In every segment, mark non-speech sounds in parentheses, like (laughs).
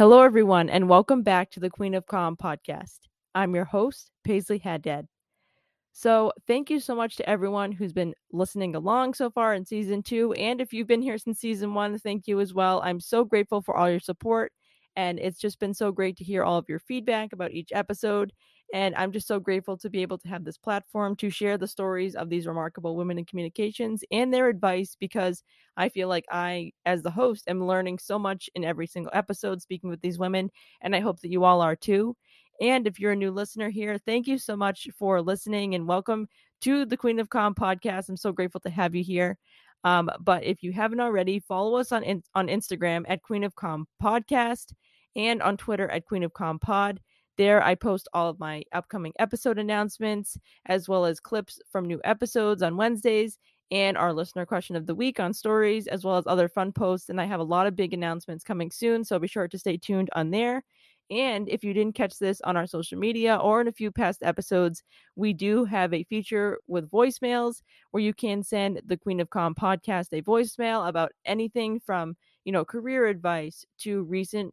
Hello, everyone, and welcome back to the Queen of Com podcast. I'm your host, Paisley Haddad. So, thank you so much to everyone who's been listening along so far in season two. And if you've been here since season one, thank you as well. I'm so grateful for all your support. And it's just been so great to hear all of your feedback about each episode. And I'm just so grateful to be able to have this platform to share the stories of these remarkable women in communications and their advice because I feel like I, as the host, am learning so much in every single episode speaking with these women. And I hope that you all are too. And if you're a new listener here, thank you so much for listening and welcome to the Queen of Com podcast. I'm so grateful to have you here. Um, but if you haven't already, follow us on on Instagram at Queen of Com podcast and on Twitter at Queen of Com pod. There, I post all of my upcoming episode announcements, as well as clips from new episodes on Wednesdays and our listener question of the week on stories, as well as other fun posts. And I have a lot of big announcements coming soon, so be sure to stay tuned on there. And if you didn't catch this on our social media or in a few past episodes, we do have a feature with voicemails where you can send the Queen of Com podcast a voicemail about anything from, you know, career advice to recent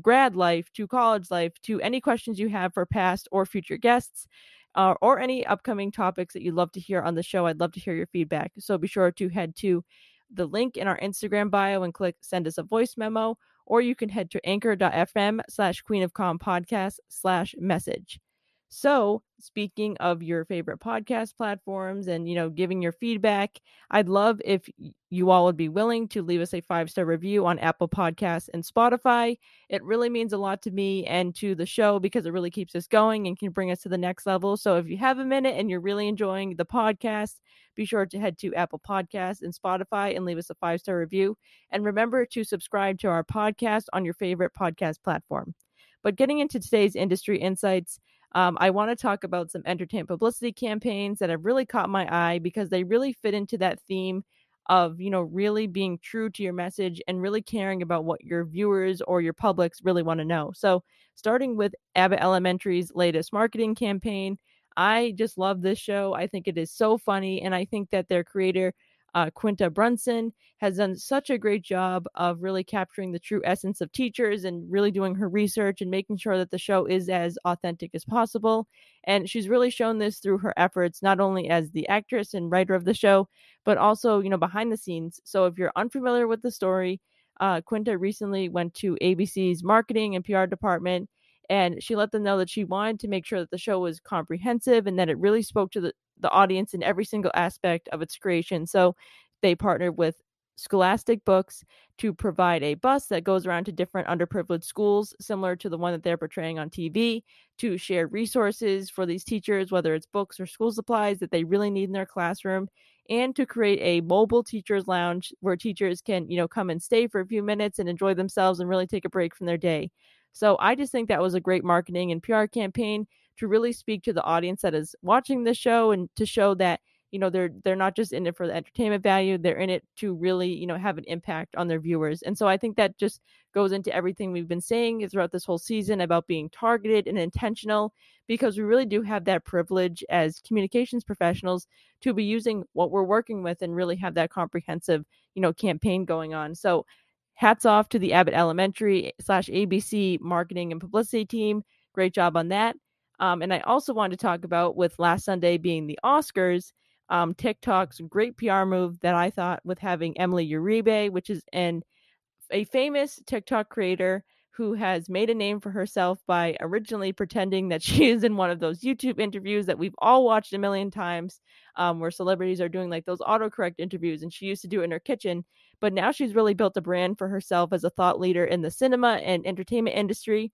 grad life to college life to any questions you have for past or future guests. Uh, or any upcoming topics that you'd love to hear on the show. I'd love to hear your feedback. So be sure to head to the link in our Instagram bio and click send us a voice memo, or you can head to anchor.fm slash queen of com podcast slash message. So, speaking of your favorite podcast platforms and, you know, giving your feedback, I'd love if you all would be willing to leave us a five star review on Apple Podcasts and Spotify. It really means a lot to me and to the show because it really keeps us going and can bring us to the next level. So, if you have a minute and you're really enjoying the podcast, be sure to head to Apple Podcasts and Spotify and leave us a five star review. And remember to subscribe to our podcast on your favorite podcast platform. But getting into today's industry insights, um, I want to talk about some entertainment publicity campaigns that have really caught my eye because they really fit into that theme of you know really being true to your message and really caring about what your viewers or your publics really want to know. So starting with Abbott Elementary's latest marketing campaign, I just love this show. I think it is so funny, and I think that their creator uh, Quinta Brunson has done such a great job of really capturing the true essence of teachers and really doing her research and making sure that the show is as authentic as possible. And she's really shown this through her efforts, not only as the actress and writer of the show, but also, you know, behind the scenes. So if you're unfamiliar with the story, uh, Quinta recently went to ABC's marketing and PR department and she let them know that she wanted to make sure that the show was comprehensive and that it really spoke to the, the audience in every single aspect of its creation. So they partnered with Scholastic Books to provide a bus that goes around to different underprivileged schools, similar to the one that they're portraying on TV, to share resources for these teachers, whether it's books or school supplies that they really need in their classroom, and to create a mobile teachers lounge where teachers can, you know, come and stay for a few minutes and enjoy themselves and really take a break from their day. So I just think that was a great marketing and PR campaign to really speak to the audience that is watching the show and to show that you know they're they're not just in it for the entertainment value they're in it to really you know have an impact on their viewers. And so i think that just goes into everything we've been saying throughout this whole season about being targeted and intentional because we really do have that privilege as communications professionals to be using what we're working with and really have that comprehensive you know campaign going on. So hats off to the abbott elementary slash abc marketing and publicity team. Great job on that um, and I also wanted to talk about with last Sunday being the Oscars, um, TikTok's great PR move that I thought with having Emily Uribe, which is an a famous TikTok creator who has made a name for herself by originally pretending that (laughs) she is in one of those YouTube interviews that we've all watched a million times, um, where celebrities are doing like those autocorrect interviews, and she used to do it in her kitchen. But now she's really built a brand for herself as a thought leader in the cinema and entertainment industry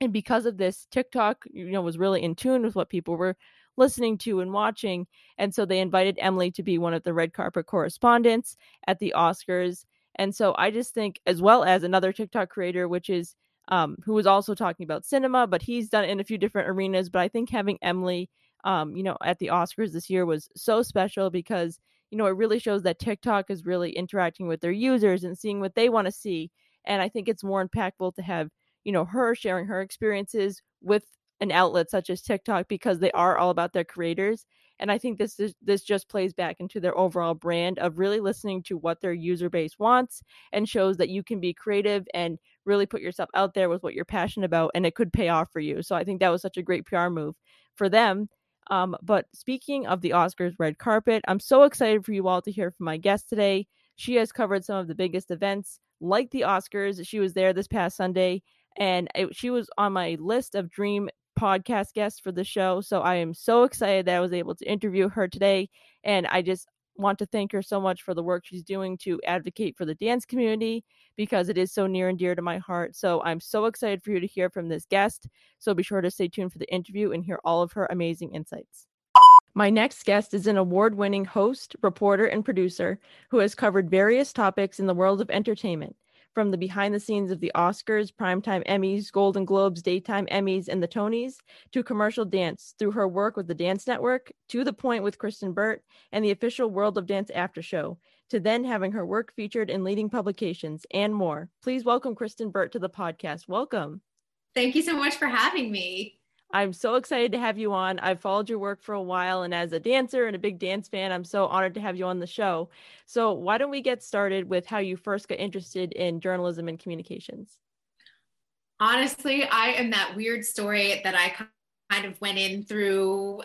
and because of this tiktok you know was really in tune with what people were listening to and watching and so they invited emily to be one of the red carpet correspondents at the oscars and so i just think as well as another tiktok creator which is um, who was also talking about cinema but he's done in a few different arenas but i think having emily um, you know at the oscars this year was so special because you know it really shows that tiktok is really interacting with their users and seeing what they want to see and i think it's more impactful to have you know, her sharing her experiences with an outlet such as TikTok because they are all about their creators. And I think this is this just plays back into their overall brand of really listening to what their user base wants and shows that you can be creative and really put yourself out there with what you're passionate about and it could pay off for you. So I think that was such a great PR move for them. Um, but speaking of the Oscars red carpet, I'm so excited for you all to hear from my guest today. She has covered some of the biggest events like the Oscars. She was there this past Sunday and it, she was on my list of dream podcast guests for the show. So I am so excited that I was able to interview her today. And I just want to thank her so much for the work she's doing to advocate for the dance community because it is so near and dear to my heart. So I'm so excited for you to hear from this guest. So be sure to stay tuned for the interview and hear all of her amazing insights. My next guest is an award winning host, reporter, and producer who has covered various topics in the world of entertainment from the behind the scenes of the Oscars, Primetime Emmys, Golden Globes, Daytime Emmys, and the Tonys to commercial dance through her work with the Dance Network, to the point with Kristyn Burtt, and the official World of Dance after show, to then having her work featured in leading publications and more. Please welcome Kristyn Burtt to the podcast. Welcome. Thank you so much for having me. I'm so excited to have you on. I've followed your work for a while, and as a dancer and a big dance fan, I'm so honored to have you on the show. So, why don't we get started with how you first got interested in journalism and communications? Honestly, I am that weird story that I kind of went in through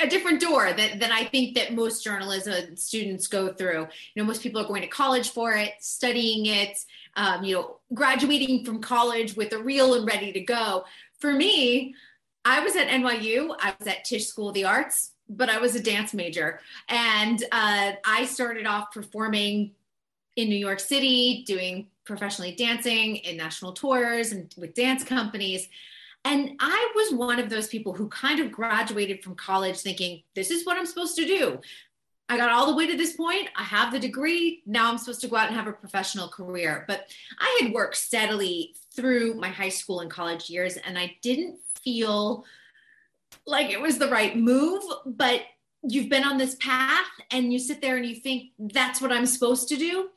a different door that, that I think that most journalism students go through. You know, most people are going to college for it, studying it, um, you know, graduating from college with a reel and ready to go. For me, I was at NYU, I was at Tisch School of the Arts, but I was a dance major. And uh, I started off performing in New York City, doing professionally dancing in national tours and with dance companies. And I was one of those people who kind of graduated from college thinking, this is what I'm supposed to do. I got all the way to this point. I have the degree. Now I'm supposed to go out and have a professional career. But I had worked steadily through my high school and college years, and I didn't feel like it was the right move, but you've been on this path and you sit there and you think that's what I'm supposed to do.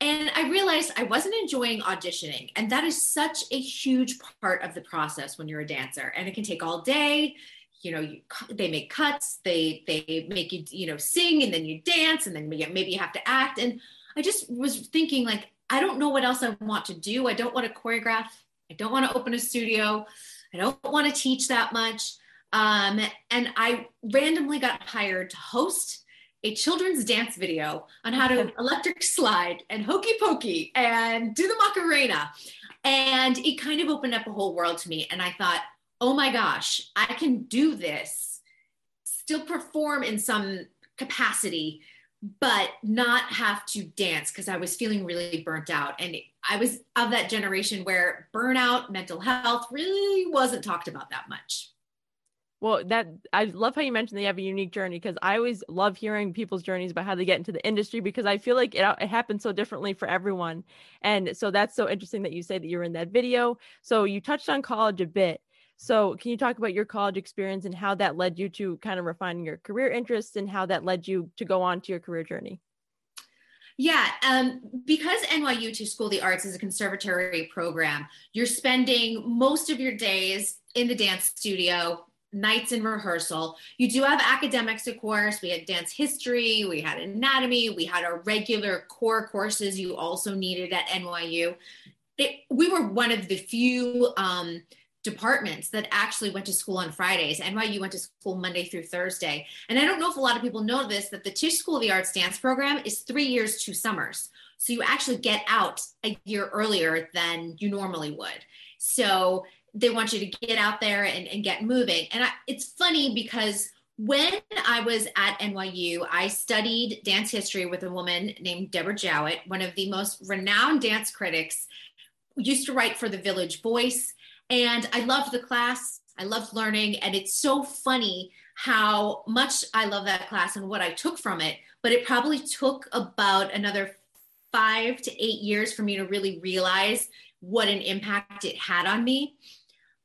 And I realized I wasn't enjoying auditioning. And that is such a huge part of the process when you're a dancer. And it can take all day. You know, you, they make cuts, they they make you, you know, sing and then you dance and then maybe you have to act. And I just was thinking like, I don't know what else I want to do. I don't want to choreograph. I don't want to open a studio. I don't want to teach that much. Um, and I randomly got hired to host a children's dance video on how to electric slide and hokey pokey and do the Macarena. And it kind of opened up a whole world to me. And I thought, oh my gosh, I can do this, still perform in some capacity, but not have to dance because I was feeling really burnt out. And I was of that generation where burnout, mental health really wasn't talked about that much. Well, that I love how you mentioned they have a unique journey because I always love hearing people's journeys about how they get into the industry because I feel like it, it happens so differently for everyone. And so that's so interesting that you say that you're in that video. So you touched on college a bit. So, can you talk about your college experience and how that led you to kind of refining your career interests and how that led you to go on to your career journey? Yeah, um, because NYU to School of the Arts is a conservatory program, you're spending most of your days in the dance studio, nights in rehearsal. You do have academics, of course. We had dance history, we had anatomy, we had our regular core courses you also needed at NYU. It, we were one of the few um, departments that actually went to school on Fridays. NYU went to school Monday through Thursday. And I don't know if a lot of people know this that the Tisch School of the Arts dance program is three years, two summers. So you actually get out a year earlier than you normally would. So they want you to get out there and, and get moving. And I, it's funny because when I was at NYU, I studied dance history with a woman named Deborah Jowitt, one of the most renowned dance critics, used to write for the Village Voice and I loved the class. I loved learning. And it's so funny how much I love that class and what I took from it. But it probably took about another five to eight years for me to really realize what an impact it had on me.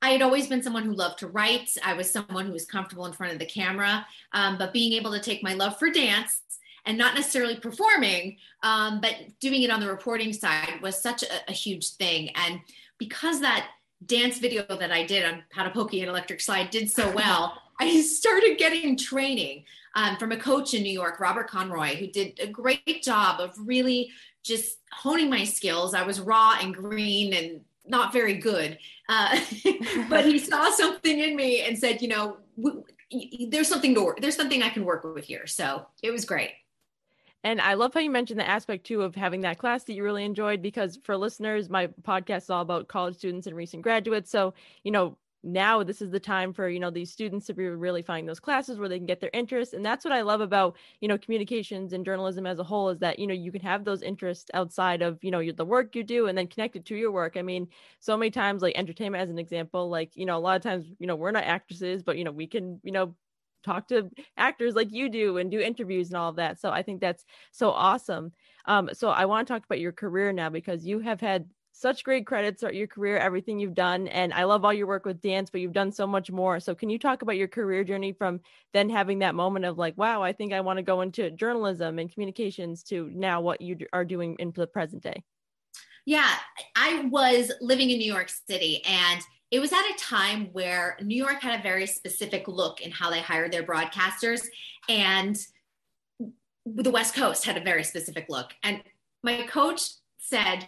I had always been someone who loved to write. I was someone who was comfortable in front of the camera, um, but being able to take my love for dance and not necessarily performing, um, but doing it on the reporting side was such a, a huge thing. And because that dance video that I did on how to pokey and electric slide did so well. (laughs) I started getting training um, from a coach in New York, Robert Conroy, who did a great job of really just honing my skills. I was raw and green and not very good, uh, (laughs) but he (laughs) saw something in me and said, you know, w- there's something to work, there's something I can work with here. So it was great. And I love how you mentioned the aspect too of having that class that you really enjoyed because for listeners, my podcast is all about college students and recent graduates. So, you know, now this is the time for you know these students to be really finding those classes where they can get their interests and that's what i love about you know communications and journalism as a whole is that you know you can have those interests outside of you know your, the work you do and then connect it to your work i mean so many times like entertainment as an example like you know a lot of times you know we're not actresses but you know we can you know talk to actors like you do and do interviews and all of that so i think that's so awesome um, so i want to talk about your career now because you have had such great credits throughout your career, everything you've done. And I love all your work with dance, but you've done so much more. So, can you talk about your career journey from then having that moment of like, wow, I think I want to go into journalism and communications to now what you are doing in the present day? Yeah, I was living in New York City and it was at a time where New York had a very specific look in how they hired their broadcasters. And the West Coast had a very specific look. And my coach said,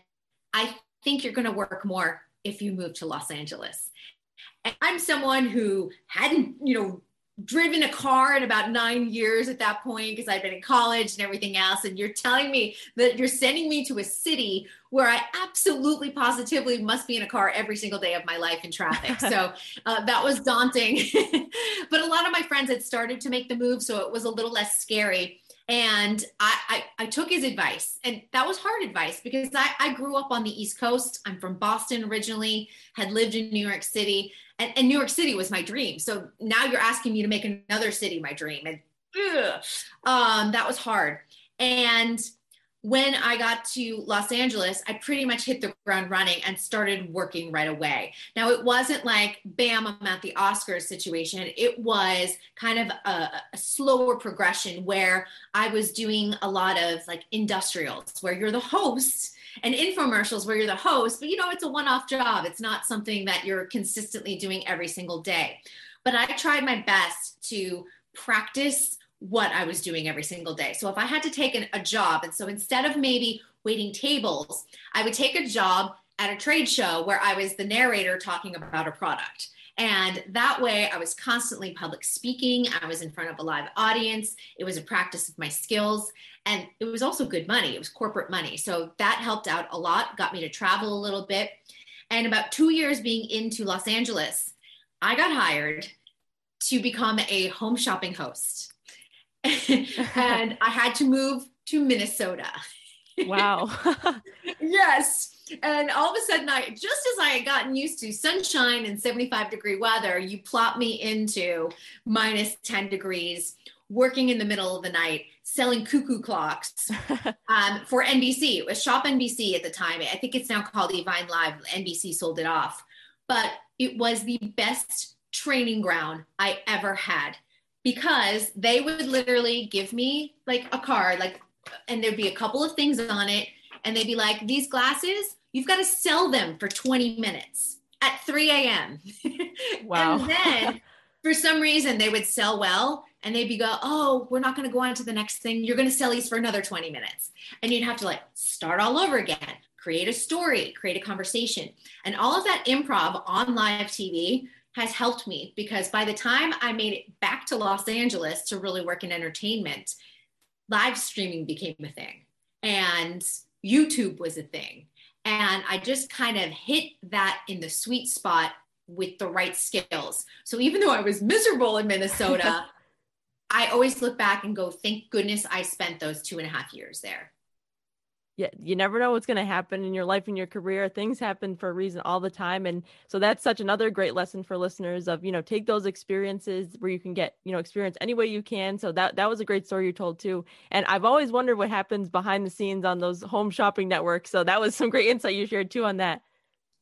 I think you're going to work more if you move to Los Angeles. And I'm someone who hadn't, you know, driven a car in about nine years at that point because I'd been in college and everything else. And you're telling me that you're sending me to a city where I absolutely positively must be in a car every single day of my life in traffic. (laughs) so uh, that was daunting. (laughs) but a lot of my friends had started to make the move. So it was a little less scary and I, I, I took his advice and that was hard advice because I, I grew up on the east coast. I'm from boston originally had lived in new york city and, and new york city was my dream. So now you're asking me to make another city my dream and ugh, um, that was hard. And when I got to Los Angeles, I pretty much hit the ground running and started working right away. Now, it wasn't like, bam, I'm at the Oscars situation. It was kind of a, a, slower progression where I was doing a lot of like industrials where you're the host and infomercials where you're the host, but you know, it's a one off job. It's not something that you're consistently doing every single day. But I tried my best to practice what I was doing every single day. So if I had to take an, a job, and so instead of maybe waiting tables, I would take a job at a trade show where I was the narrator talking about a product. And that way, I was constantly public speaking. I was in front of a live audience. It was a practice of my skills. And it was also good money. It was corporate money. So that helped out a lot, got me to travel a little bit. And about two years being into Los Angeles, I got hired to become a home shopping host. (laughs) and I had to move to Minnesota. Wow. (laughs) yes. And all of a sudden, I just as I had gotten used to sunshine and 75 degree weather, you plop me into minus 10 degrees, working in the middle of the night, selling cuckoo clocks (laughs) um, for NBC. It was Shop NBC at the time. I think it's now called Evine Live. NBC sold it off. But it was the best training ground I ever had because they would literally give me like a card, like, and there'd be a couple of things on it. And they'd be like, these glasses, you've got to sell them for 20 minutes at 3 a.m. (laughs) Wow. and then (laughs) for some reason they would sell well and they'd be go, oh, we're not going to go on to the next thing. You're going to sell these for another 20 minutes. And you'd have to like start all over again, create a story, create a conversation. And all of that improv on live TV has helped me because by the time I made it back to Los Angeles to really work in entertainment, live streaming became a thing and YouTube was a thing. And I just kind of hit that in the sweet spot with the right skills. So even though I was miserable in Minnesota, (laughs) I always look back and go, thank goodness I spent those two and a half years there yeah, you never know what's going to happen in your life and your career. Things happen for a reason all the time. And so that's such another great lesson for listeners of, you know, take those experiences where you can get, you know, experience any way you can. So that that was a great story you told too. And I've always wondered what happens behind the scenes on those home shopping networks. So that was some great insight you shared too on that.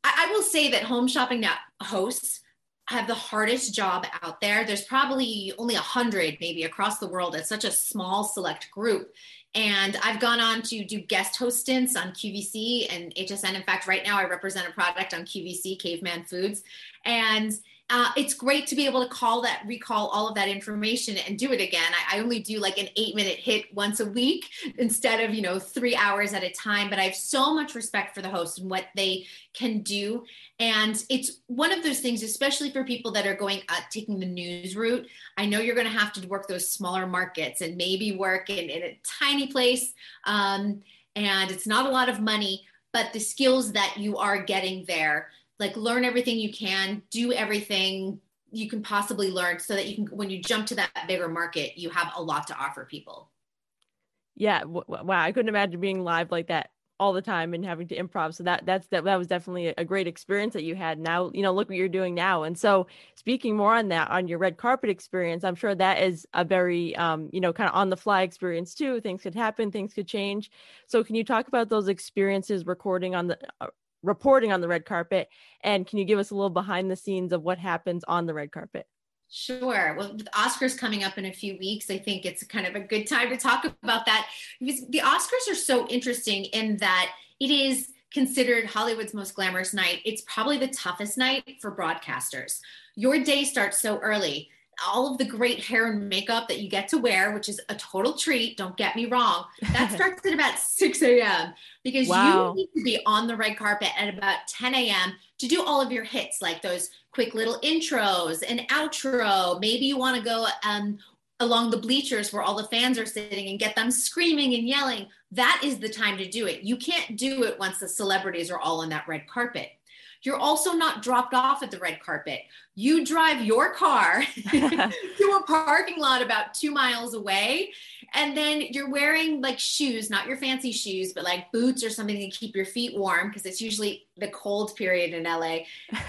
I, I will say that home shopping net hosts have the hardest job out there. There's probably only a hundred maybe across the world. It's such a small select group. And I've gone on to do guest host stints on QVC and HSN. In fact, right now I represent a product on QVC, Caveman Foods. And uh, it's great to be able to call that, recall all of that information and do it again. I, I, only do like an eight minute hit once a week instead of, you know, three hours at a time. But I have so much respect for the host and what they can do. And it's one of those things, especially for people that are going, uh, taking the news route. I know you're going to have to work those smaller markets and maybe work in, in a tiny place. Um, and it's not a lot of money, but the skills that you are getting there like learn everything you can do everything you can possibly learn so that you can when you jump to that bigger market you have a lot to offer people. Yeah wow i couldn't imagine being live like that all the time and having to improv. So that that's that, that was definitely a great experience that you had. Now you know look what you're doing now. And so speaking more on that on your red carpet experience i'm sure that is a very um you know kind of on the fly experience too. Things could happen things could change. So can you talk about those experiences recording on the uh, reporting on the red carpet. And can you give us a little behind the scenes of what happens on the red carpet? Sure. Well, with Oscars coming up in a few weeks, I think it's kind of a good time to talk about that because the Oscars are so interesting in that it is considered Hollywood's most glamorous night. It's probably the toughest night for broadcasters. Your day starts so early all of the great hair and makeup that you get to wear, which is a total treat. Don't get me wrong. That (laughs) starts at about 6 a.m. because wow. you need to be on the red carpet at about 10 a.m. to do all of your hits, like those quick little intros and outro. Maybe you want to go um, along the bleachers where all the fans are sitting and get them screaming and yelling. That is the time to do it. You can't do it once the celebrities are all on that red carpet. You're also not dropped off at the red carpet. You drive your car (laughs) to a parking lot about two miles away. And then you're wearing like shoes, not your fancy shoes, but like boots or something to keep your feet warm because it's usually the cold period in LA.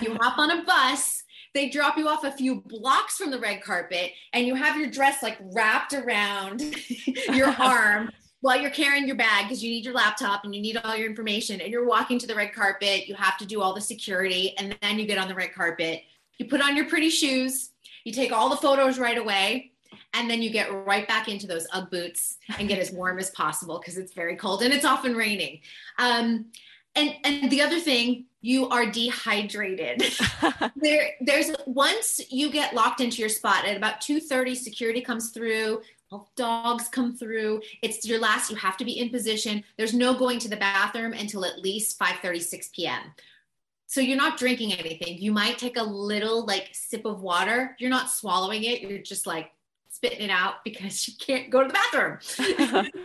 You (laughs) hop on a bus they drop you off a few blocks from the red carpet and you have your dress like wrapped around (laughs) your arm while you're carrying your bag because you need your laptop and you need all your information and you're walking to the red carpet you have to do all the security and then you get on the red carpet. You put on your pretty shoes you take all the photos right away and then you get right back into those ugg boots and get as (laughs) warm as possible because it's very cold and it's often raining. Um, and and the other thing you are dehydrated. (laughs) There there's once you get locked into your spot at about 2.30 security comes through dogs come through. It's your last you have to be in position. There's no going to the bathroom until at least 5 36 p.m so you're not drinking anything. You might take a little like sip of water. You're not swallowing it. You're just like spitting it out because (laughs) you can't go to the bathroom. (laughs)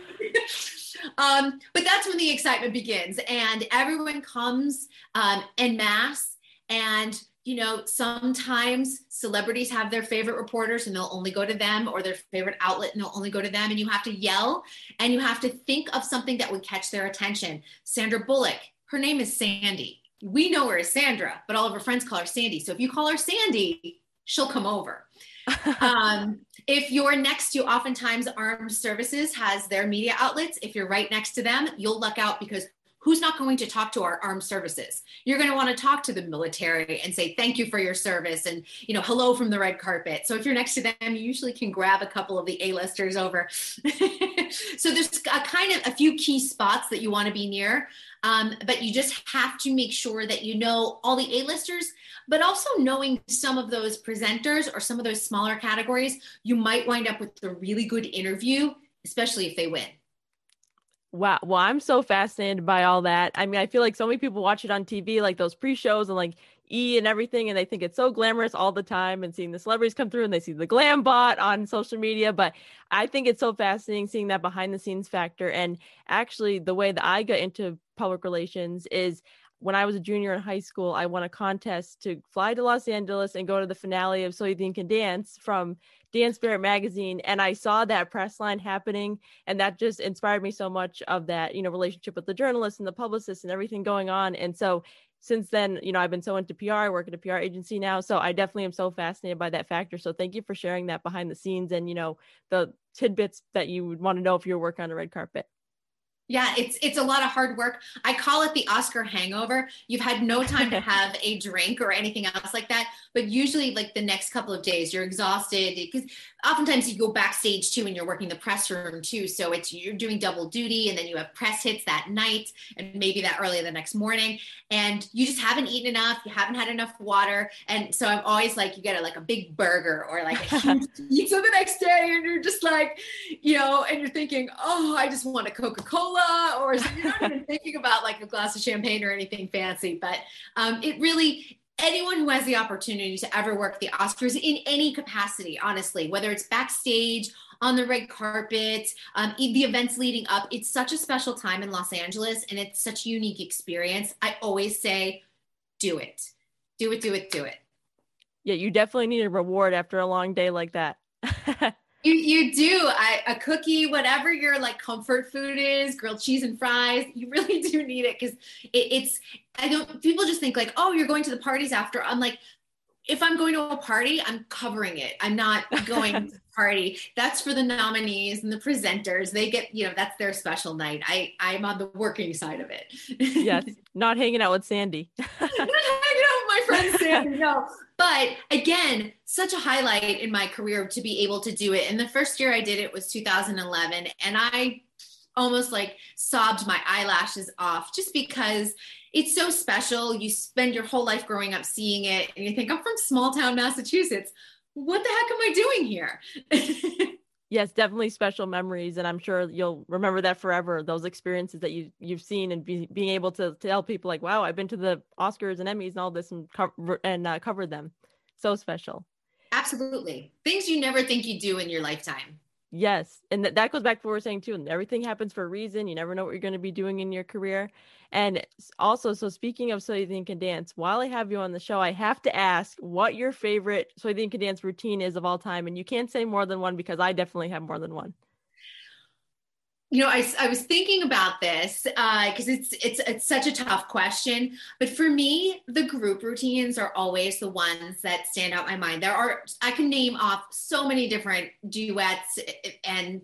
Um, but that's when the excitement begins. And everyone comes um, en masse. And you know, sometimes celebrities have their favorite reporters and they'll only go to them or their favorite outlet and they'll only go to them. And you have to yell and you have to think of something that would catch their attention. Sandra Bullock, her name is Sandy. We know her as Sandra, but all of her friends call her Sandy. So if you call her Sandy, she'll come over. (laughs) um, if you're next to, oftentimes Armed Services has their media outlets. If you're right next to them, you'll luck out because who's not going to talk to our armed services? You're going to want to talk to the military and say thank you for your service and you know hello from the red carpet. So if you're next to them you usually can grab a couple of the a-listers over. (laughs) So there's a kind of a few key spots that you want to be near um, but you just have to make sure that you know all the a-listers but also knowing some of those presenters or some of those smaller categories you might wind up with a really good interview especially if they win Wow. Well, I'm so fascinated by all that. I mean, I feel like so many people watch it on TV, like those pre shows and like E and everything, and they think it's so glamorous all the time and seeing the celebrities come through and they see the glam bot on social media. But I think it's so fascinating seeing that behind the scenes factor. And actually, the way that I got into public relations is when I was a junior in high school, I won a contest to fly to Los Angeles and go to the finale of So You Think Can Dance from Dance Spirit magazine and I saw that press line happening and that just inspired me so much of that, you know, relationship with the journalists and the publicists and everything going on. And so since then, you know, I've been so into PR, I work at a PR agency now. So I definitely am so fascinated by that factor. So thank you for sharing that behind the scenes and, you know, the tidbits that you would want to know if you're working on a red carpet. Yeah, it's it's a lot of hard work. I call it the Oscar hangover. You've had no time to (laughs) have a drink or anything else like that, but usually like the next couple of days you're exhausted because oftentimes you go backstage too and you're working the press room too. So it's you're doing double duty and then you have press hits that night and maybe that early the next morning and you just haven't eaten enough, you haven't had enough water. And so I'm always like you get a, like a big burger or like a huge (laughs) pizza the next day and you're just like, you know, and you're thinking, "Oh, I just want a Coca-Cola or you're not even thinking about like a glass of champagne or anything fancy. But um, it really, anyone who has the opportunity to ever work the Oscars in any capacity, honestly, whether it's backstage, on the red carpet, um, the events leading up, it's such a special time in Los Angeles and it's such a unique experience. I always say, do it, do it, do it, do it. Yeah, you definitely need a reward after a long day like that. (laughs) You you do I, a cookie, whatever your like comfort food is, grilled cheese and fries. You really (laughs) do need it because it, it's. I don't. People just think like, oh, you're going to the parties after. I'm like, if I'm going to a party, I'm covering it. I'm not (laughs) going to the party. That's for the nominees and the presenters. They get, you know, that's their special night. I I'm on the working side of it. (laughs) yes, not hanging out with Sandy. not hanging out with my friend Sandy. No, but again, such a highlight in my career to be able to do it. And the first year I did it was 2011. And I almost like sobbed my eyelashes off just because it's so special. You spend your whole life growing up seeing it, and you think, I'm from small town Massachusetts. What the heck am I doing here? (laughs) yes definitely special memories and i'm sure you'll remember that forever those experiences that you you've seen and be, being able to tell people like wow i've been to the oscars and emmys and all this and cover and uh, covered them. So special. Absolutely. Things you never think you do in your lifetime Yes. And th- that goes back to what we are saying too. And everything happens for a reason. You never know what you're going to be doing in your career. And also, so speaking of So You Think Can Dance, while I have you on the show, I have to ask what your favorite So You Think Can Dance routine is of all time. And you can't say more than one because I definitely have more than one you know, I, I was thinking about this because uh, it's it's it's such a tough question. But for me, the group routines are always the ones that stand out in my mind. There are I can name off so many different duets and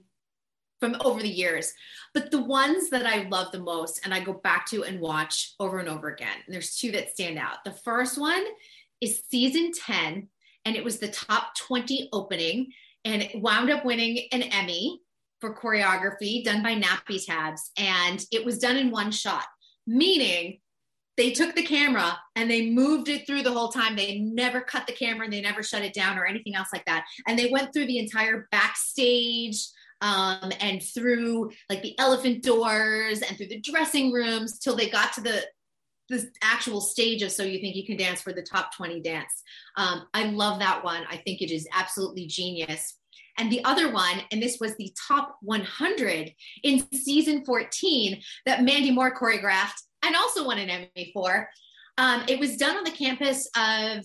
from over the years, but the ones that I love the most and I go back to and watch over and over again. And there's two that stand out. The first one is season ten, and it was the top twenty opening, and it wound up winning an Emmy for choreography done by Nappy Tabs, and it was done in one shot, meaning they took the camera and they moved it through the whole time. They never cut the camera and they never shut it down or anything else like that. And they went through the entire backstage um, and through like the elephant doors and through the dressing rooms till they got to the the actual stage of So You Think You Can Dance for the top 20 dance. Um, I love that one. I think it is absolutely genius. And the other one, and this was the top 100 in season 14 that Mandy Moore choreographed and also won an Emmy for. Um, it was done on the campus of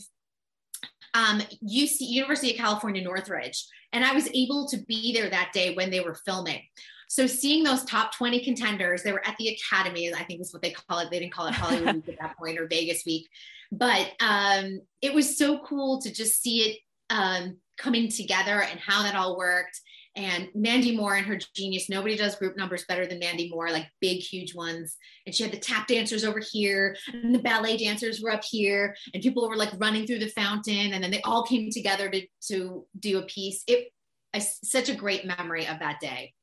um, UC, University of California, Northridge. And I was able to be there that day when they were filming. So seeing those top 20 contenders, they were at the Academy, I think is what they call it. They didn't call it Hollywood Week at that (laughs) point or Vegas Week. But um, it was so cool to just see it um, coming together and how that all worked. And Mandy Moore and her genius, nobody does group numbers better than Mandy Moore, like big, huge ones. And she had the tap dancers over here, and the ballet dancers were up here, and people were like running through the fountain. And then they all came together to, to do a piece. It, such a great memory of that day.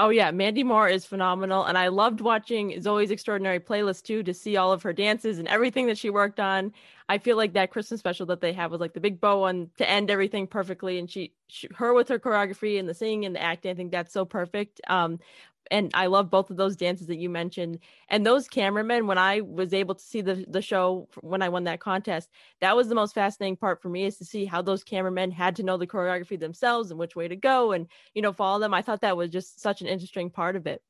Oh yeah, Mandy Moore is phenomenal, and I loved watching Zoey's Extraordinary Playlist too to see all of her dances and everything that she worked on. I feel like that Christmas special that they have was like the big bow on to end everything perfectly, and she, she her with her choreography and the singing and the acting, I think that's so perfect. Um, and I love both of those dances that you mentioned. And those cameramen, when I was able to see the the show when I won that contest, that was the most fascinating part for me is to see how those cameramen had to know the choreography themselves and which way to go and you know follow them. I thought that was just such an interesting part of it.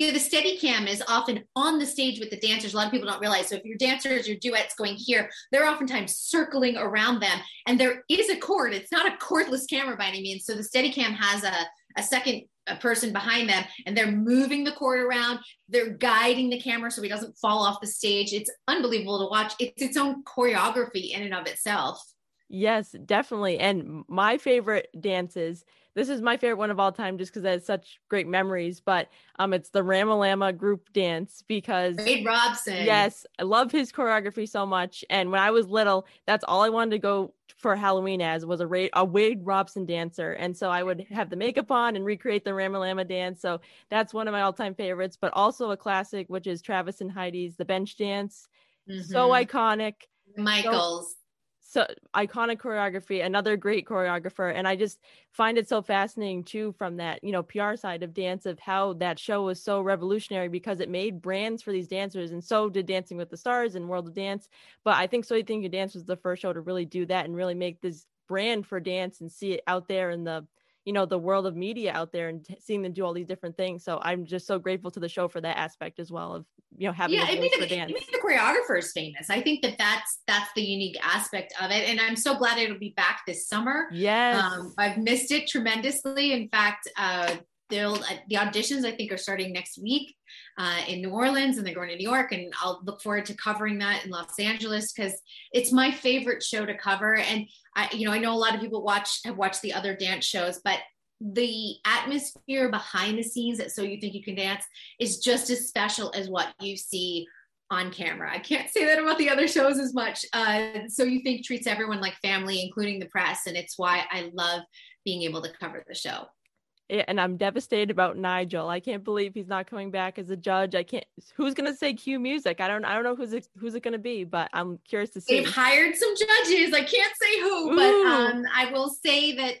You know, the steady cam is often on the stage with the dancers. A lot of people don't realize. So if your dancers, your duets going here, they're oftentimes circling around them. And there is a cord. It's not a cordless camera by any means. So the steady cam has a, a second a person behind them and they're moving the cord around they're guiding the camera so he doesn't fall off the stage it's unbelievable to watch it's its own choreography in and of itself Yes, definitely. And my favorite dances, this is my favorite one of all time just because it has such great memories, but um it's the Ramalama group dance because Wade Robson. Yes, I love his choreography so much. And when I was little, that's all I wanted to go for Halloween as was a, Ray, a Wade Robson dancer. And so I would have the makeup on and recreate the Ramalama dance. So that's one of my all-time favorites, but also a classic, which is Travis and Heidi's The Bench Dance. Mm-hmm. So iconic. Michaels so iconic choreography another great choreographer and i just find it so fascinating too from that you know pr side of dance of how that show was so revolutionary because it made brands for these dancers and so did dancing with the stars and world of dance but i think so you think your dance was the first show to really do that and really make this brand for dance and see it out there in the you know the world of media out there and t- seeing them do all these different things so i'm just so grateful to the show for that aspect as well of you know having yeah, a voice for the, dance. It the choreographers famous. I think that that's that's the unique aspect of it, and I'm so glad it'll be back this summer. Yes, um, I've missed it tremendously. In fact, uh, they'll uh, the auditions I think are starting next week uh, in New Orleans, and they're going to New York, and I'll look forward to covering that in Los Angeles because it's my favorite show to cover. And I, you know, I know a lot of people watch have watched the other dance shows, but the atmosphere behind the scenes at So You Think You Can Dance is just as special as what you see on camera. I can't say that about the other shows as much. Uh, so You Think treats everyone like family, including the press. And it's why I love being able to cover the show. And I'm devastated about Nigel. I can't believe he's not coming back as a judge. I can't. Who's gonna say cue music? I don't. I don't know who's it, who's it gonna be, but I'm curious to see. They've hired some judges. I can't say who, Ooh. but um, I will say that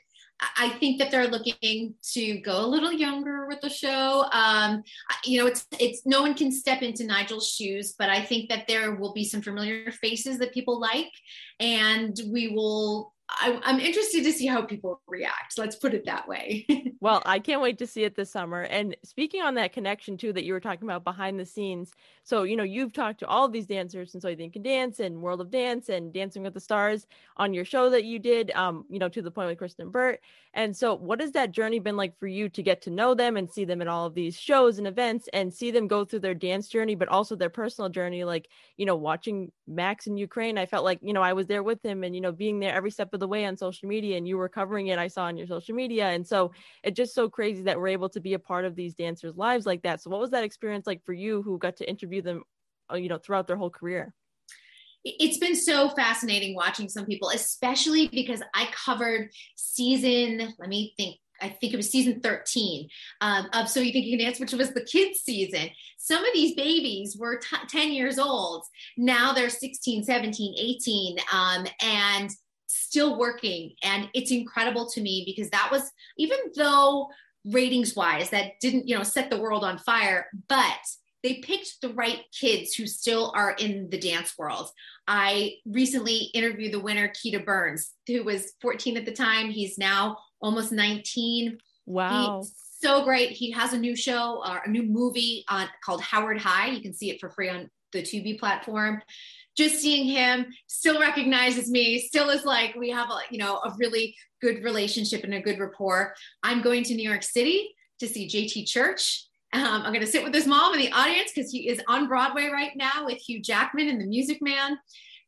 I think that they're looking to go a little younger with the show. Um, you know, it's it's no one can step into Nigel's shoes, but I think that there will be some familiar faces that people like, and we will I, am interested to see how people react. Let's put it that way. (laughs) well, I can't wait to see it this summer. And speaking on that connection too that you were talking about behind the scenes, so you know you've talked to all of these dancers so I think can dance and World of Dance and Dancing with the Stars on your show that you did, um, you know, to the point with Kristyn Burtt. And so, what has that journey been like for you to get to know them and see them at all of these shows and events and see them go through their dance journey, but also their personal journey? Like, you know, watching Max in Ukraine, I felt like you know I was there with him and you know being there every step of the way on social media and you were covering it i saw on your social media and so it's just so crazy that we're able to be a part of these dancers lives like that so what was that experience like for you who got to interview them uh, you know throughout their whole career it's been so fascinating watching some people, especially because I covered season, let me think, I think it was season 13 um, of So You Think You Can Dance, which was the kids' season. Some of these babies were t- 10 years old. Now they're 16, 17, 18. Um, and still working. And it's incredible to me because that was, even though ratings wise, that didn't, you know, set the world on fire, but they picked the right kids who still are in the dance world. I recently interviewed the winner, Kida Burns, who was 14 at the time. He's now almost 19. Wow. He's so great. He has a new show, uh, a new movie on, called Howard High. You can see it for free on the Tubi platform just seeing him still recognizes me still is like we have a you know a really good relationship and a good rapport. I'm going to new york city to see jt church. Um, i'm going to sit with his mom in the audience because he is on broadway right now with hugh jackman and the music man.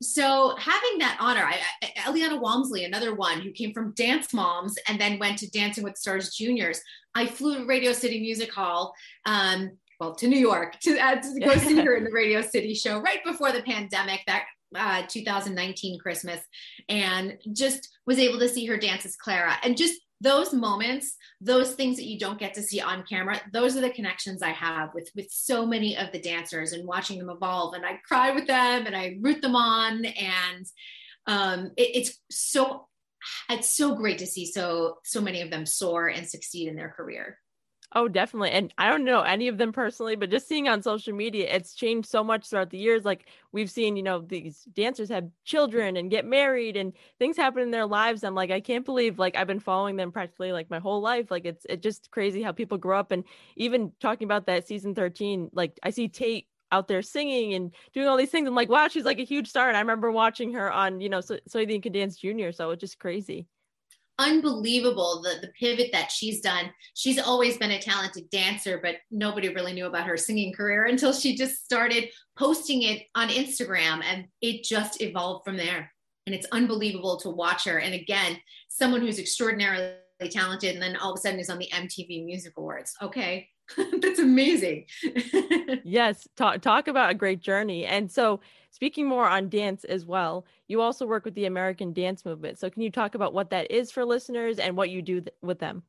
So having that honor I, I, elliana walmsley another one who came from dance moms and then went to dancing with stars juniors. I flew to radio city music hall um, well to New York to, uh, to go see her in (laughs) the Radio City show right before the pandemic that uh, 2019 Christmas and just was able to see her dance as Clara. And just those moments those things that you don't get to see on camera those are the connections i have with with so many of the dancers and watching them evolve. And i cry with them and i root them on. And um, it, it's so it's so great to see so so many of them soar and succeed in their career Oh, definitely. And I don't know any of them personally, but just seeing on social media, it's changed so much throughout the years. Like we've seen, you know, these dancers have children and get married and things happen in their lives. I'm like, I can't believe like I've been following them practically like my whole life. Like it's it's just crazy how people grow up and even talking about that season 13, like I see Tate out there singing and doing all these things. I'm like, wow, she's like a huge star. And I remember watching her on, you know, so you can dance junior. So it's just crazy unbelievable the, the pivot that she's done. She's always been a talented dancer, but nobody really knew about her singing career until she just started posting it on Instagram and it just evolved from there. and it's unbelievable to watch her. And again, someone who's extraordinarily talented, and then all of a sudden is on the MTV Music Awards. Okay, (laughs) that's amazing. (laughs) yes, talk talk about a great journey. And so, speaking more on dance as well, you also work with the American Dance Movement. So, can you talk about what that is for listeners and what you do th- with them?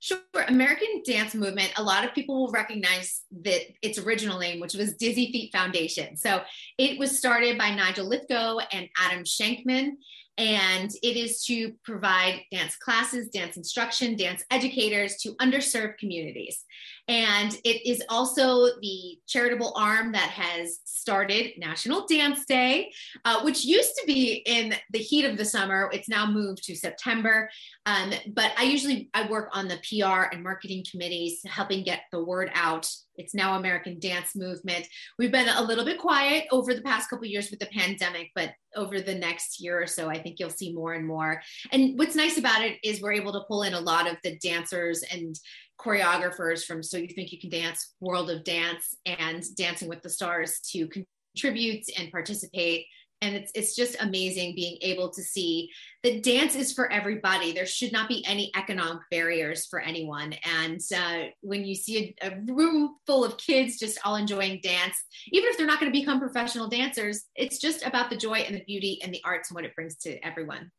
Sure. American Dance Movement, a lot of people will recognize that its original name, which was Dizzy Feet Foundation. So it was started by Nigel Lythgoe and Adam Shankman and it is to provide dance classes, dance instruction, dance educators to underserved communities. And it is also the charitable arm that has started National Dance Day, uh, which used to be in the heat of the summer. It's now moved to September. Um, but I usually I work on the PR and marketing committees, helping get the word out it's now American Dance Movement. We've been a little bit quiet over the past couple years with the pandemic, but over the next year or so, I think you'll see more and more. And what's nice about it is we're able to pull in a lot of the dancers and choreographers from So You Think You Can Dance, World of Dance, and Dancing with the Stars to contribute and participate. And it's it's just amazing being able to see that dance is for everybody. There should not be any economic barriers for anyone. And uh, when you see a, a, room full of kids just all enjoying dance even if they're not going to become professional dancers it's just about the joy and the beauty and the arts and what it brings to everyone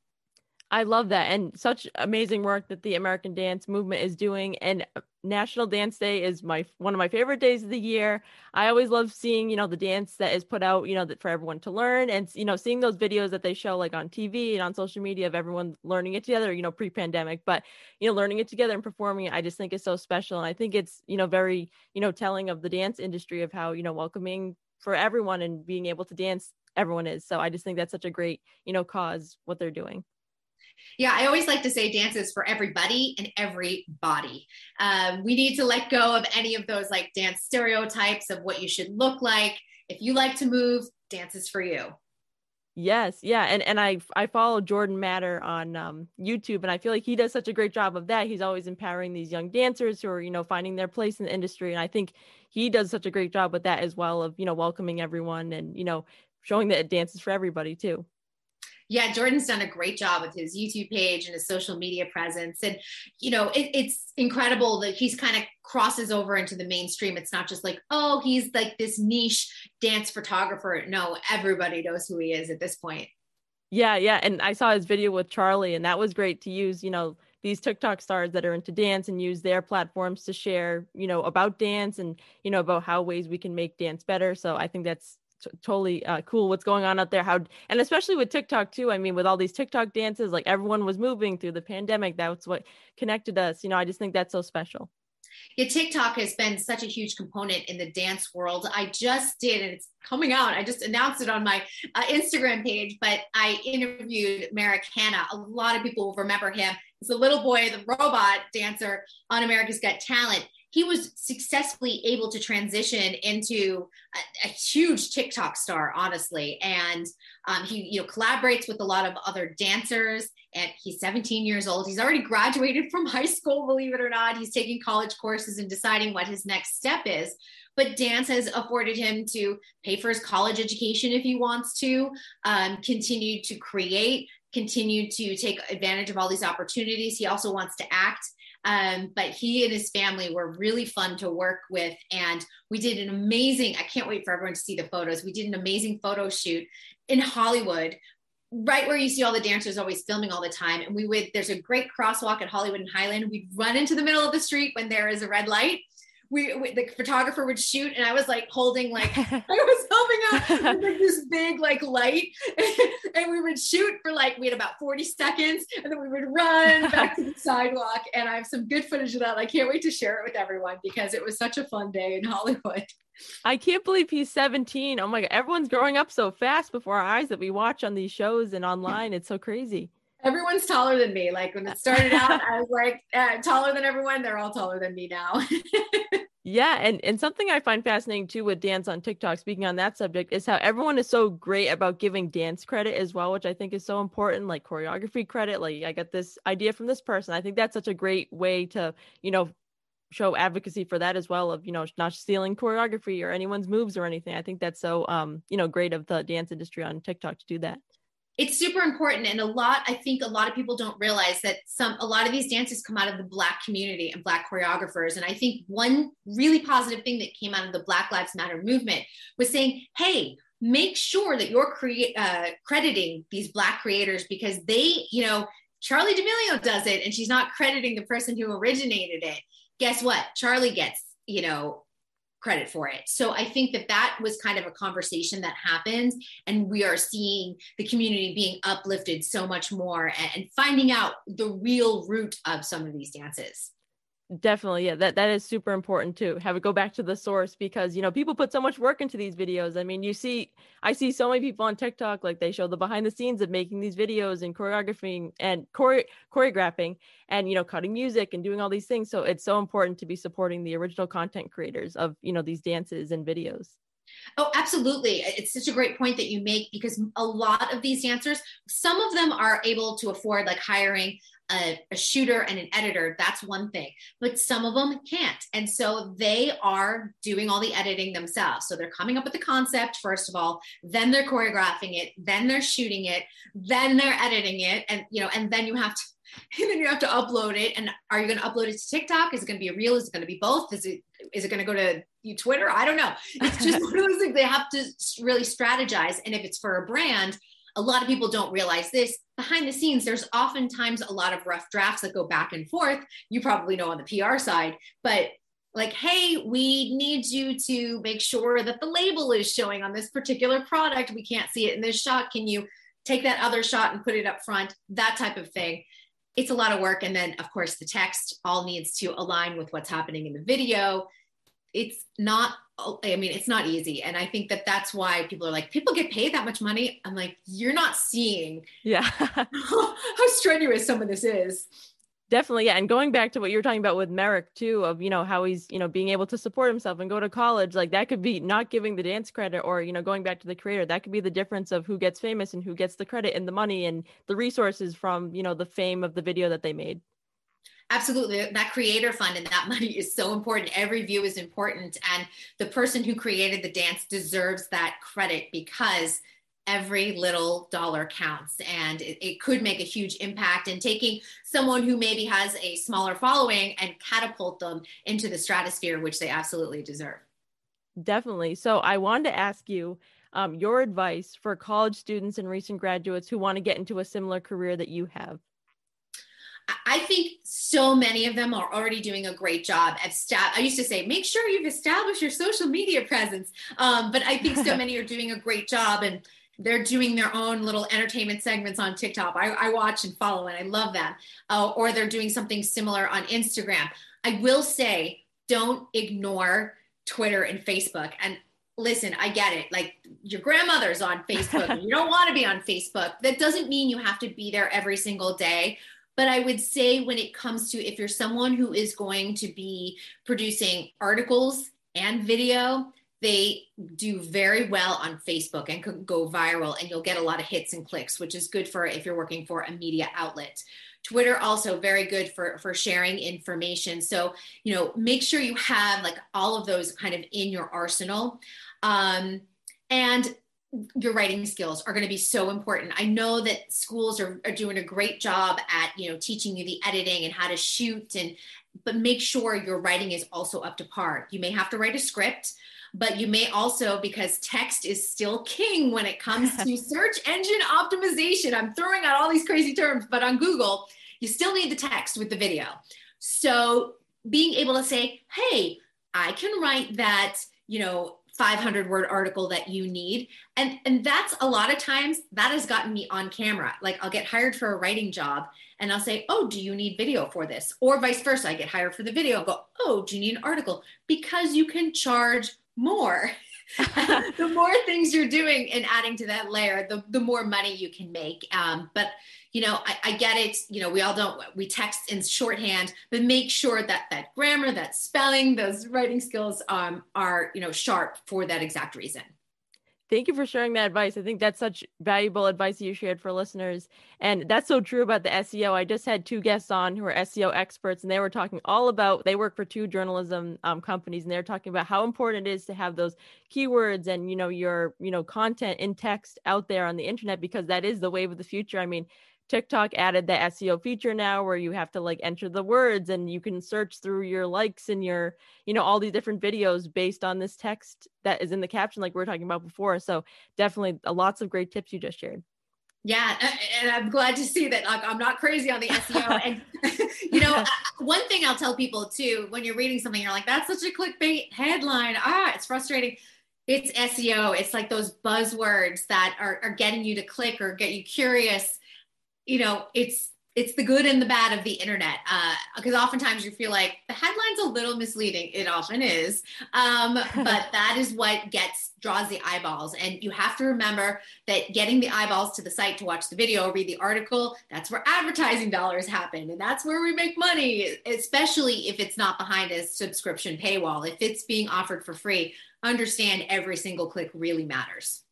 I love that and such amazing work that the American dance movement is doing and uh, National Dance Day is my one of my favorite days of the year. I always love seeing, you know, the dance that is put out, you know, that for everyone to learn and you know, seeing those videos that they show like on TV and on social media of everyone learning it together, you know, pre-pandemic, but you know, learning it together and performing it, I just think is so special and I think it's, you know, very, you know, telling of the dance industry of how, you know, welcoming for everyone and being able to dance everyone is. So I just think that's such a great, you know, cause what they're doing. Yeah, I always like to say dances for everybody and every body. Um, we need to let go of any of those like dance stereotypes of what you should look like. If you like to move, dance is for you. Yes, yeah, and and I I follow Jordan Matter on um, YouTube, and I feel like he does such a great job of that. He's always empowering these young dancers who are you know finding their place in the industry, and I think he does such a great job with that as well of you know welcoming everyone and you know showing that it dances for everybody too yeah, Jordan's done a great job with his YouTube page and his social media presence. And, you know, it, it's incredible that he's kind of crosses over into the mainstream. It's not just like, oh, he's like this niche dance photographer. No, everybody knows who he is at this point. Yeah, yeah. And I saw his video with Charlie, and that was great to use, you know, these TikTok stars that are into dance and use their platforms to share, you know, about dance and, you know, about how ways we can make dance better. So I think that's t- totally uh, cool what's going on out there how and especially with tiktok too i mean with all these tiktok dances like everyone was moving through the pandemic that's what connected us you know i just think that's so special yeah, TikTok has been such a huge component in the dance world. I just did, and it's coming out. I just announced it on my uh, Instagram page, but I interviewed Merrick Hanna. A lot of people will remember him. He's a little boy, the robot dancer on America's Got Talent he was successfully able to transition into a, a huge TikTok star, honestly. And um, he, you know, collaborates with a lot of other dancers. And he's 17 years old. He's already graduated from high school, believe it or not. He's taking college courses and deciding what his next step is. But dance has afforded him to pay for his college education if he wants to, um, continue to create, continue to take advantage of all these opportunities. He also wants to act um, but he and his family were really fun to work with. And we did an amazing, I can't wait for everyone to see the photos. We did an amazing photo shoot in Hollywood right where you see all the dancers always filming all the time. And we would, there's a great crosswalk at Hollywood and Highland. We'd run into the middle of the street when there is a red light we, we, the photographer would shoot and I was like holding like (laughs) (laughs) I was helping out (laughs) with like this big like light and we would shoot for like we had about 40 seconds and then we would run back to the sidewalk and I have some good footage of that. I can't wait to share it with everyone because it was such a fun day in Hollywood. I can't believe he's 17. Oh my god, everyone's growing up so fast before our eyes that we watch on these shows and online. It's so crazy everyone's taller than me. Like when it started out, (laughs) I was like uh, taller than everyone. They're all taller than me now. (laughs) yeah, and and something I find fascinating too with dance on TikTok. Speaking on that subject, is how everyone is so great about giving dance credit as well, which I think is so important. Like choreography credit. Like I got this idea from this person. I think that's such a great way to you know show advocacy for that as well of you know not stealing choreography or anyone's moves or anything i think that's so um you know great of the dance industry on tiktok to do that it's super important. And a lot i think a lot of people don't realize that some a lot of these dances come out of the black community and black choreographers. And i think one really positive thing that came out of the black lives matter movement was saying hey make sure that you're create uh, crediting these black creators because they you know charlie d'amelio does it and she's not crediting the person who originated it. Guess what? Charlie gets you know credit for it. So I think that that was kind of a conversation that happens, and we are seeing the community being uplifted so much more and, and finding out the real root of some of these dances definitely yeah that that is super important to have it go back to the source because you know people put so much work into these videos. I mean you see i see so many people on tiktok like they show the behind the scenes of making these videos and choreographing and chore- choreographing and you know cutting music and doing all these things. So it's so important to be supporting the original content creators of you know these dances and videos. Oh, absolutely. It's such a great point that you make because a lot of these dancers, some of them are able to afford like hiring a, a, shooter and an editor, that's one thing, but some of them can't. And so they are doing all the editing themselves. So they're coming up with the concept, first of all, then they're choreographing it, then they're shooting it, then they're editing it. And, you know, and then you have to, (laughs) and then you have to upload it. And are you going to upload it to TikTok? Is it going to be a reel? Is it going to be both? Is it, is it going to go to Twitter? I don't know. It's just (laughs) one of those things they have to really strategize. And if it's for a brand, a lot of people don't realize this behind the scenes there's oftentimes a lot of rough drafts that go back and forth. You probably know on the pr side but like hey we need you to make sure that the label is showing on this particular product. We can't see it in this shot. Can you take that other shot and put it up front? That type of thing. It's a lot of work. And then of course the text all needs to align with what's happening in the video. It's not Oh, i mean it's not easy. And i think that that's why people are like people get paid that much money? I'm like you're not seeing yeah. (laughs) how, strenuous some of this is. Definitely yeah. And going back to what you were talking about with merrick too of you know how he's you know being able to support himself and go to college like that could be not giving the dance credit or you know going back to the creator that could be the difference of who gets famous and who gets the credit and the money and the resources from you know the fame of the video that they made absolutely. That creator fund and that (laughs) money is so important. Every view is important. And the person who created the dance deserves that credit because every little dollar counts. And it, it, could make a huge impact in taking someone who maybe has a smaller following and catapult them into the stratosphere which they absolutely deserve. Definitely. So i wanted to ask you um, your advice for college students and recent graduates who want to get into a similar career that you have I think so many of them are already doing a great job at stat. I used to say, make sure you've established your social media presence. Um, but I think so (laughs) many are doing a great job and they're doing their own little entertainment segments on TikTok. I, I watch and follow and I love that. Uh, or they're doing something similar on Instagram. I will say, don't ignore Twitter and Facebook. And listen, I get it. Like your grandmother's on (laughs) Facebook, you don't want to be on Facebook. That doesn't mean you have to be there every single day. But I would say when it comes to if you're someone who is going to be producing articles and video, they do very well on Facebook and could go viral and you'll get a lot of hits and clicks, which is good for if you're working for a media outlet. Twitter also very good for for sharing information. So, you know, make sure you have like all of those kind of in your arsenal. Um, and your writing skills are going to be so important. I know that schools are, are doing a great job at, you know, teaching you the editing and how to shoot and but make sure your writing is also up to par. You may have to write a script, but you may also because text is still king when it comes to (laughs) search engine optimization. I'm throwing out all these crazy terms, but on Google, you still need the text with the video. So being able to say, "Hey, I can write that, you know, 500 word article that you need. And and that's a lot of times that has gotten me on camera. Like i'll get hired for a writing job and i'll say oh do you need video for this? Or vice versa i get hired for the video and go oh do you need an article? Because you can charge more (laughs) (laughs) the more things you're doing and adding to that layer the, the more money you can make. Um, but you know I, I, get it. You know we all don't we text in shorthand but make sure that that grammar that spelling those writing skills um, are you know sharp for that exact reason Thank you for sharing that advice. I think that's such valuable advice you shared for listeners. And that's so true about the SEO. I just had two guests on who are SEO experts, and they were talking all about, they work for two journalism um, companies, and they're talking about how important it is to have those keywords and, you know, your, you know, content in text out there on the internet, because that is the wave of the future. I mean, TikTok added the SEO feature now where you have to like enter the words and you can search through your likes and your, you know, all these different videos based on this text that is in the caption, like we are talking about before. So definitely uh, lots of great tips you just shared. Yeah, and I'm glad to see that like, I'm not crazy on the SEO. (laughs) and (laughs) you know, one thing I'll tell people too, when you're reading something, you're like, "That's such a clickbait headline." Ah, it's frustrating. It's SEO. It's like those buzzwords that are, are getting you to click or get you curious you know, it's it's the good and the bad of the internet because uh, oftentimes you feel like the headline's a little misleading. It often is. Um, (laughs) but that is what gets draws the eyeballs. And you have to remember that getting the eyeballs to the site to watch the video read the article that's where advertising dollars happen. And that's where we make money especially if it's not behind a subscription paywall. If it's being offered for free understand every single click really matters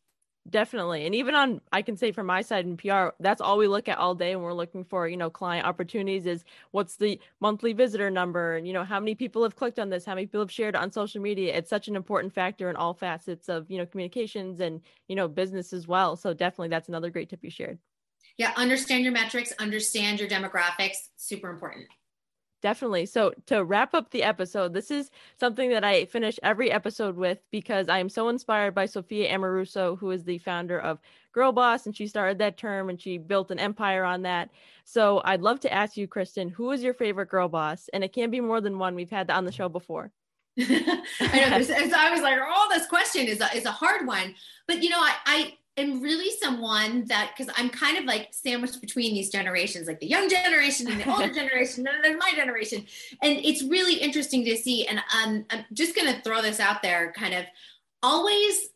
Definitely. And even on, I can say from my side in PR, that's all we look at all day when we're looking for, you know, client opportunities is what's the monthly visitor number and, you know, how many people have clicked on this, how many people have shared on social media. It's such an important factor in all facets of, you know, communications and, you know, business as well. So definitely that's another great tip you shared. Yeah. Understand your metrics, understand your demographics. Super important. Definitely. So to wrap up the episode, this is something that I finish every episode with because I am so inspired by Sophia Amoruso, who is the founder of Girl Boss, and she started that term and she built an empire on that. So I'd love to ask you, Kristyn, who is your favorite girl boss? And it can be more than one. We've had that on the show before. (laughs) I know. (laughs) So I was like, oh, this question is a, is a hard one. But you know, I, I am really someone that because I'm kind of like sandwiched between these generations, like the young generation and the (laughs) older generation, and then my generation. And it's really interesting to see. And um, I'm just gonna throw this out there, kind of always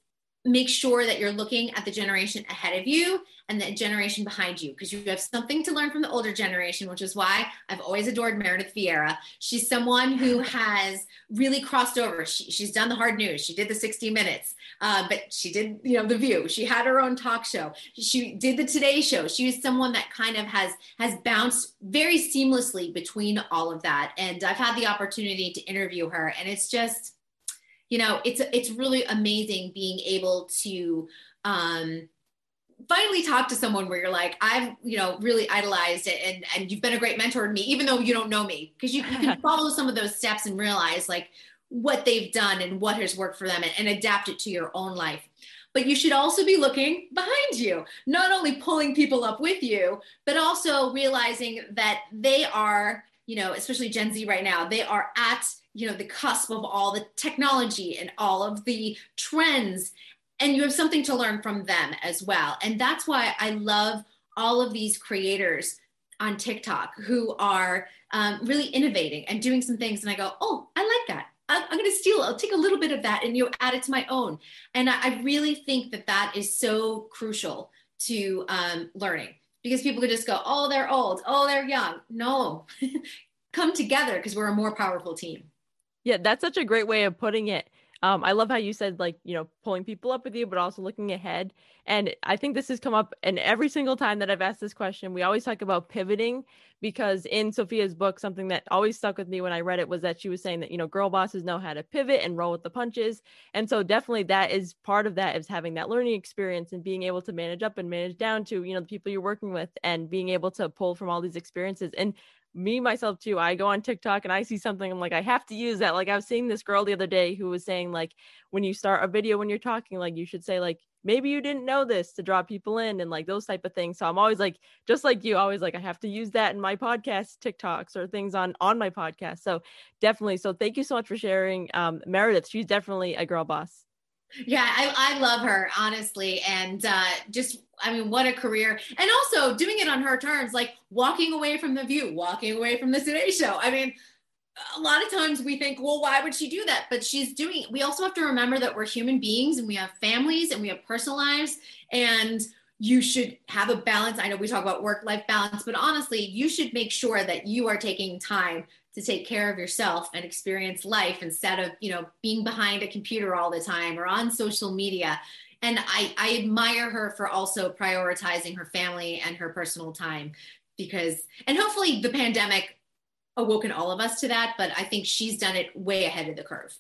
make sure that you're looking at the generation ahead of you and the generation behind you because you have something to learn from the older generation, which is why I've always adored Meredith Vieira. She's someone who has really crossed over. She, she's done the hard news. She did the 60 Minutes, uh, but she did, you know, The View. She had her own talk show. She did the Today Show. She was someone that kind of has has bounced very seamlessly between all of that. And I've had the opportunity to interview her, and it's just, you know, it's it's really amazing being able to. Um, finally talk to someone where you're like i've you know really idolized it and and you've been a great mentor to me even though you don't know me because you, you, can (laughs) follow some of those steps and realize like what they've done and what has worked for them and, and adapt it to your own life but you should also be looking behind you not only pulling people up with you but also realizing that they are you know especially gen z right now they are at you know the cusp of all the technology and all of the trends and you have something to learn from them as well. And that's why I love all of these creators on TikTok who are um, really innovating and doing some things. And I go, oh, I like that. I'm, I'm going to steal. I'll take a little bit of that and you add it to my own. And I, I really think that that is so crucial to um, learning because people could just go, oh, they're old, oh, they're young. No, (laughs) come together because we're a more powerful team. Yeah, that's such a great way of putting it. Um, I love how you said like you know pulling people up with you, but also looking ahead. And I think this has come up, and every single time that I've asked this question, we always talk about pivoting because in Sophia's book, something that always stuck with me when I read it was that she was saying that you know girl bosses know how to pivot and roll with the punches, and so definitely that is part of that is having that learning experience and being able to manage up and manage down to you know the people you're working with and being able to pull from all these experiences. And me myself too i go on tiktok and i see something i'm like i have to use that. Like i was seeing this girl the other day who was saying like when you start a video when you're talking like you should say like maybe you didn't know this to draw people in and like those type of things. So i'm always like just like you always like i have to use that in my podcast tiktoks or things on on my podcast. So definitely so thank you so much for sharing um meredith she's definitely a girl boss yeah, I, I love her, honestly. And uh, just, I mean, what a career. And also doing it on her terms, like walking away from The View, walking away from The Today Show. I mean, a lot of times we think, well, why would she do that? But she's doing, we also have to remember that we're human beings and we have families and we have personal lives. And you should have a balance. I know we talk about work life balance, but honestly, you should make sure that you are taking time to take care of yourself and experience life instead of you know being behind a computer all the time or on social media and I, I admire her for also prioritizing her family and her personal time because and hopefully the pandemic awoken all of us to that but i think she's done it way ahead of the curve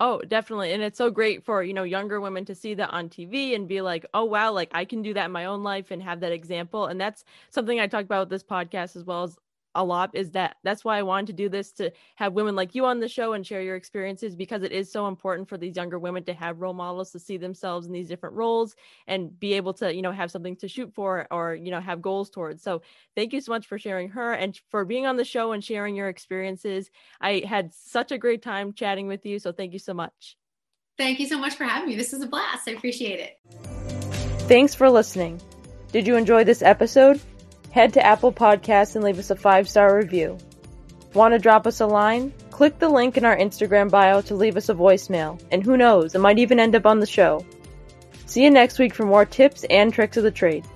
Oh, definitely. And it's so great for, you know, younger women to see that on TV and be like, oh, wow, like I can do that in my own life and have that example. And that's something I talk about with this podcast as well as a lot is that that's why I wanted to do this to have women like you on the show and share your experiences because it is so important for these younger women to have role models to see themselves in these different roles and be able to, you know, have something to shoot for or, you know, have goals towards. So thank you so much for sharing her and for being on the show and sharing your experiences. I had such a great time chatting with you. So thank you so much. Thank you so much for having me. This is a blast. I appreciate it. Thanks for listening. Did you enjoy this episode? Head to Apple Podcasts and leave us a five star review. Want to drop us a line? Click the link in our Instagram bio to leave us a voicemail, and who knows, it might even end up on the show. See you next week for more tips and tricks of the trade.